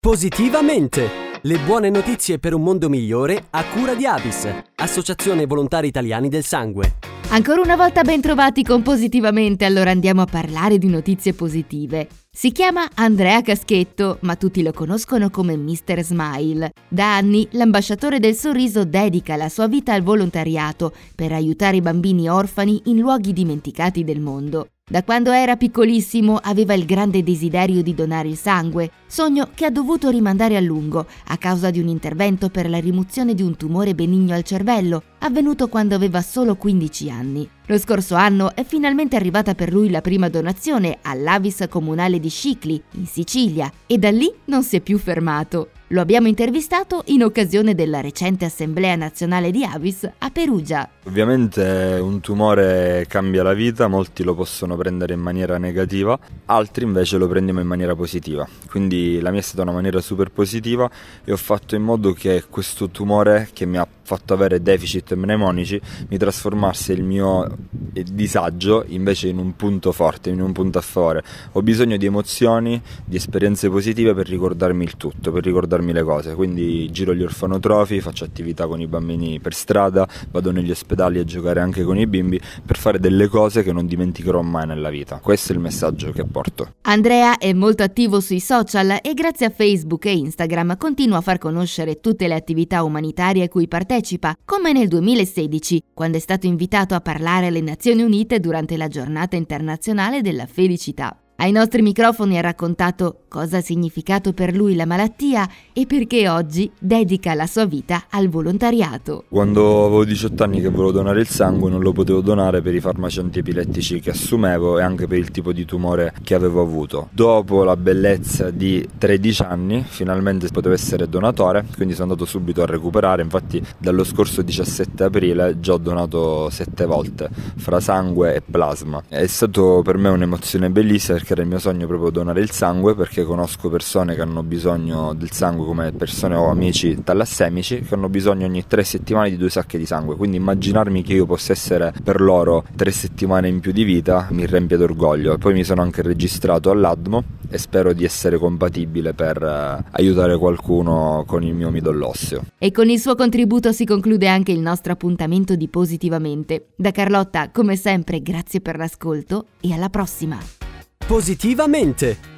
Positivamente! Le buone notizie per un mondo migliore a cura di Avis, Associazione Volontari Italiani del Sangue. Ancora una volta ben trovati con Positivamente, allora andiamo a parlare di notizie positive. Si chiama Andrea Caschetto, ma tutti lo conoscono come Mr. Smile. Da anni l'ambasciatore del sorriso dedica la sua vita al volontariato per aiutare i bambini orfani in luoghi dimenticati del mondo. Da quando era piccolissimo aveva il grande desiderio di donare il sangue, sogno che ha dovuto rimandare a lungo a causa di un intervento per la rimozione di un tumore benigno al cervello, avvenuto quando aveva solo 15 anni. Lo scorso anno è finalmente arrivata per lui la prima donazione all'Avis comunale di Scicli, in Sicilia, e da lì non si è più fermato. Lo abbiamo intervistato in occasione della recente Assemblea Nazionale di Avis a Perugia. Ovviamente un tumore cambia la vita, molti lo possono prendere in maniera negativa, altri invece lo prendiamo in maniera positiva. Quindi la mia è stata una maniera super positiva e ho fatto in modo che questo tumore che mi ha fatto avere deficit mnemonici mi trasformasse il mio disagio invece in un punto forte, in un punto a favore. Ho bisogno di emozioni, di esperienze positive per ricordarmi il tutto, per ricordarmi le cose. Quindi giro gli orfanotrofi, faccio attività con i bambini per strada, vado negli ospedali a giocare anche con i bimbi per fare delle cose che non dimenticherò mai nella vita. Questo è il messaggio che porto. Andrea è molto attivo sui social e grazie a Facebook e Instagram continua a far conoscere tutte le attività umanitarie a cui partecipa partecipa, come nel 2016, quando è stato invitato a parlare alle Nazioni Unite durante la giornata internazionale della felicità. Ai nostri microfoni ha raccontato cosa ha significato per lui la malattia e perché oggi dedica la sua vita al volontariato. Quando avevo 18 anni che volevo donare il sangue non lo potevo donare per i farmaci antiepilettici che assumevo e anche per il tipo di tumore che avevo avuto. Dopo la bellezza di 13 anni finalmente potevo essere donatore, quindi sono andato subito a recuperare, infatti dallo scorso 17 aprile già ho donato 7 volte fra sangue e plasma. È stato per me un'emozione bellissima perché era il mio sogno proprio donare il sangue perché conosco persone che hanno bisogno del sangue come persone o amici talassemici che hanno bisogno ogni tre settimane di due sacche di sangue quindi immaginarmi che io possa essere per loro tre settimane in più di vita mi riempie d'orgoglio e poi mi sono anche registrato all'ADMO e spero di essere compatibile per uh, aiutare qualcuno con il mio midollo osseo. E con il suo contributo si conclude anche il nostro appuntamento di Positivamente. Da Carlotta, come sempre, grazie per l'ascolto e alla prossima! Positivamente!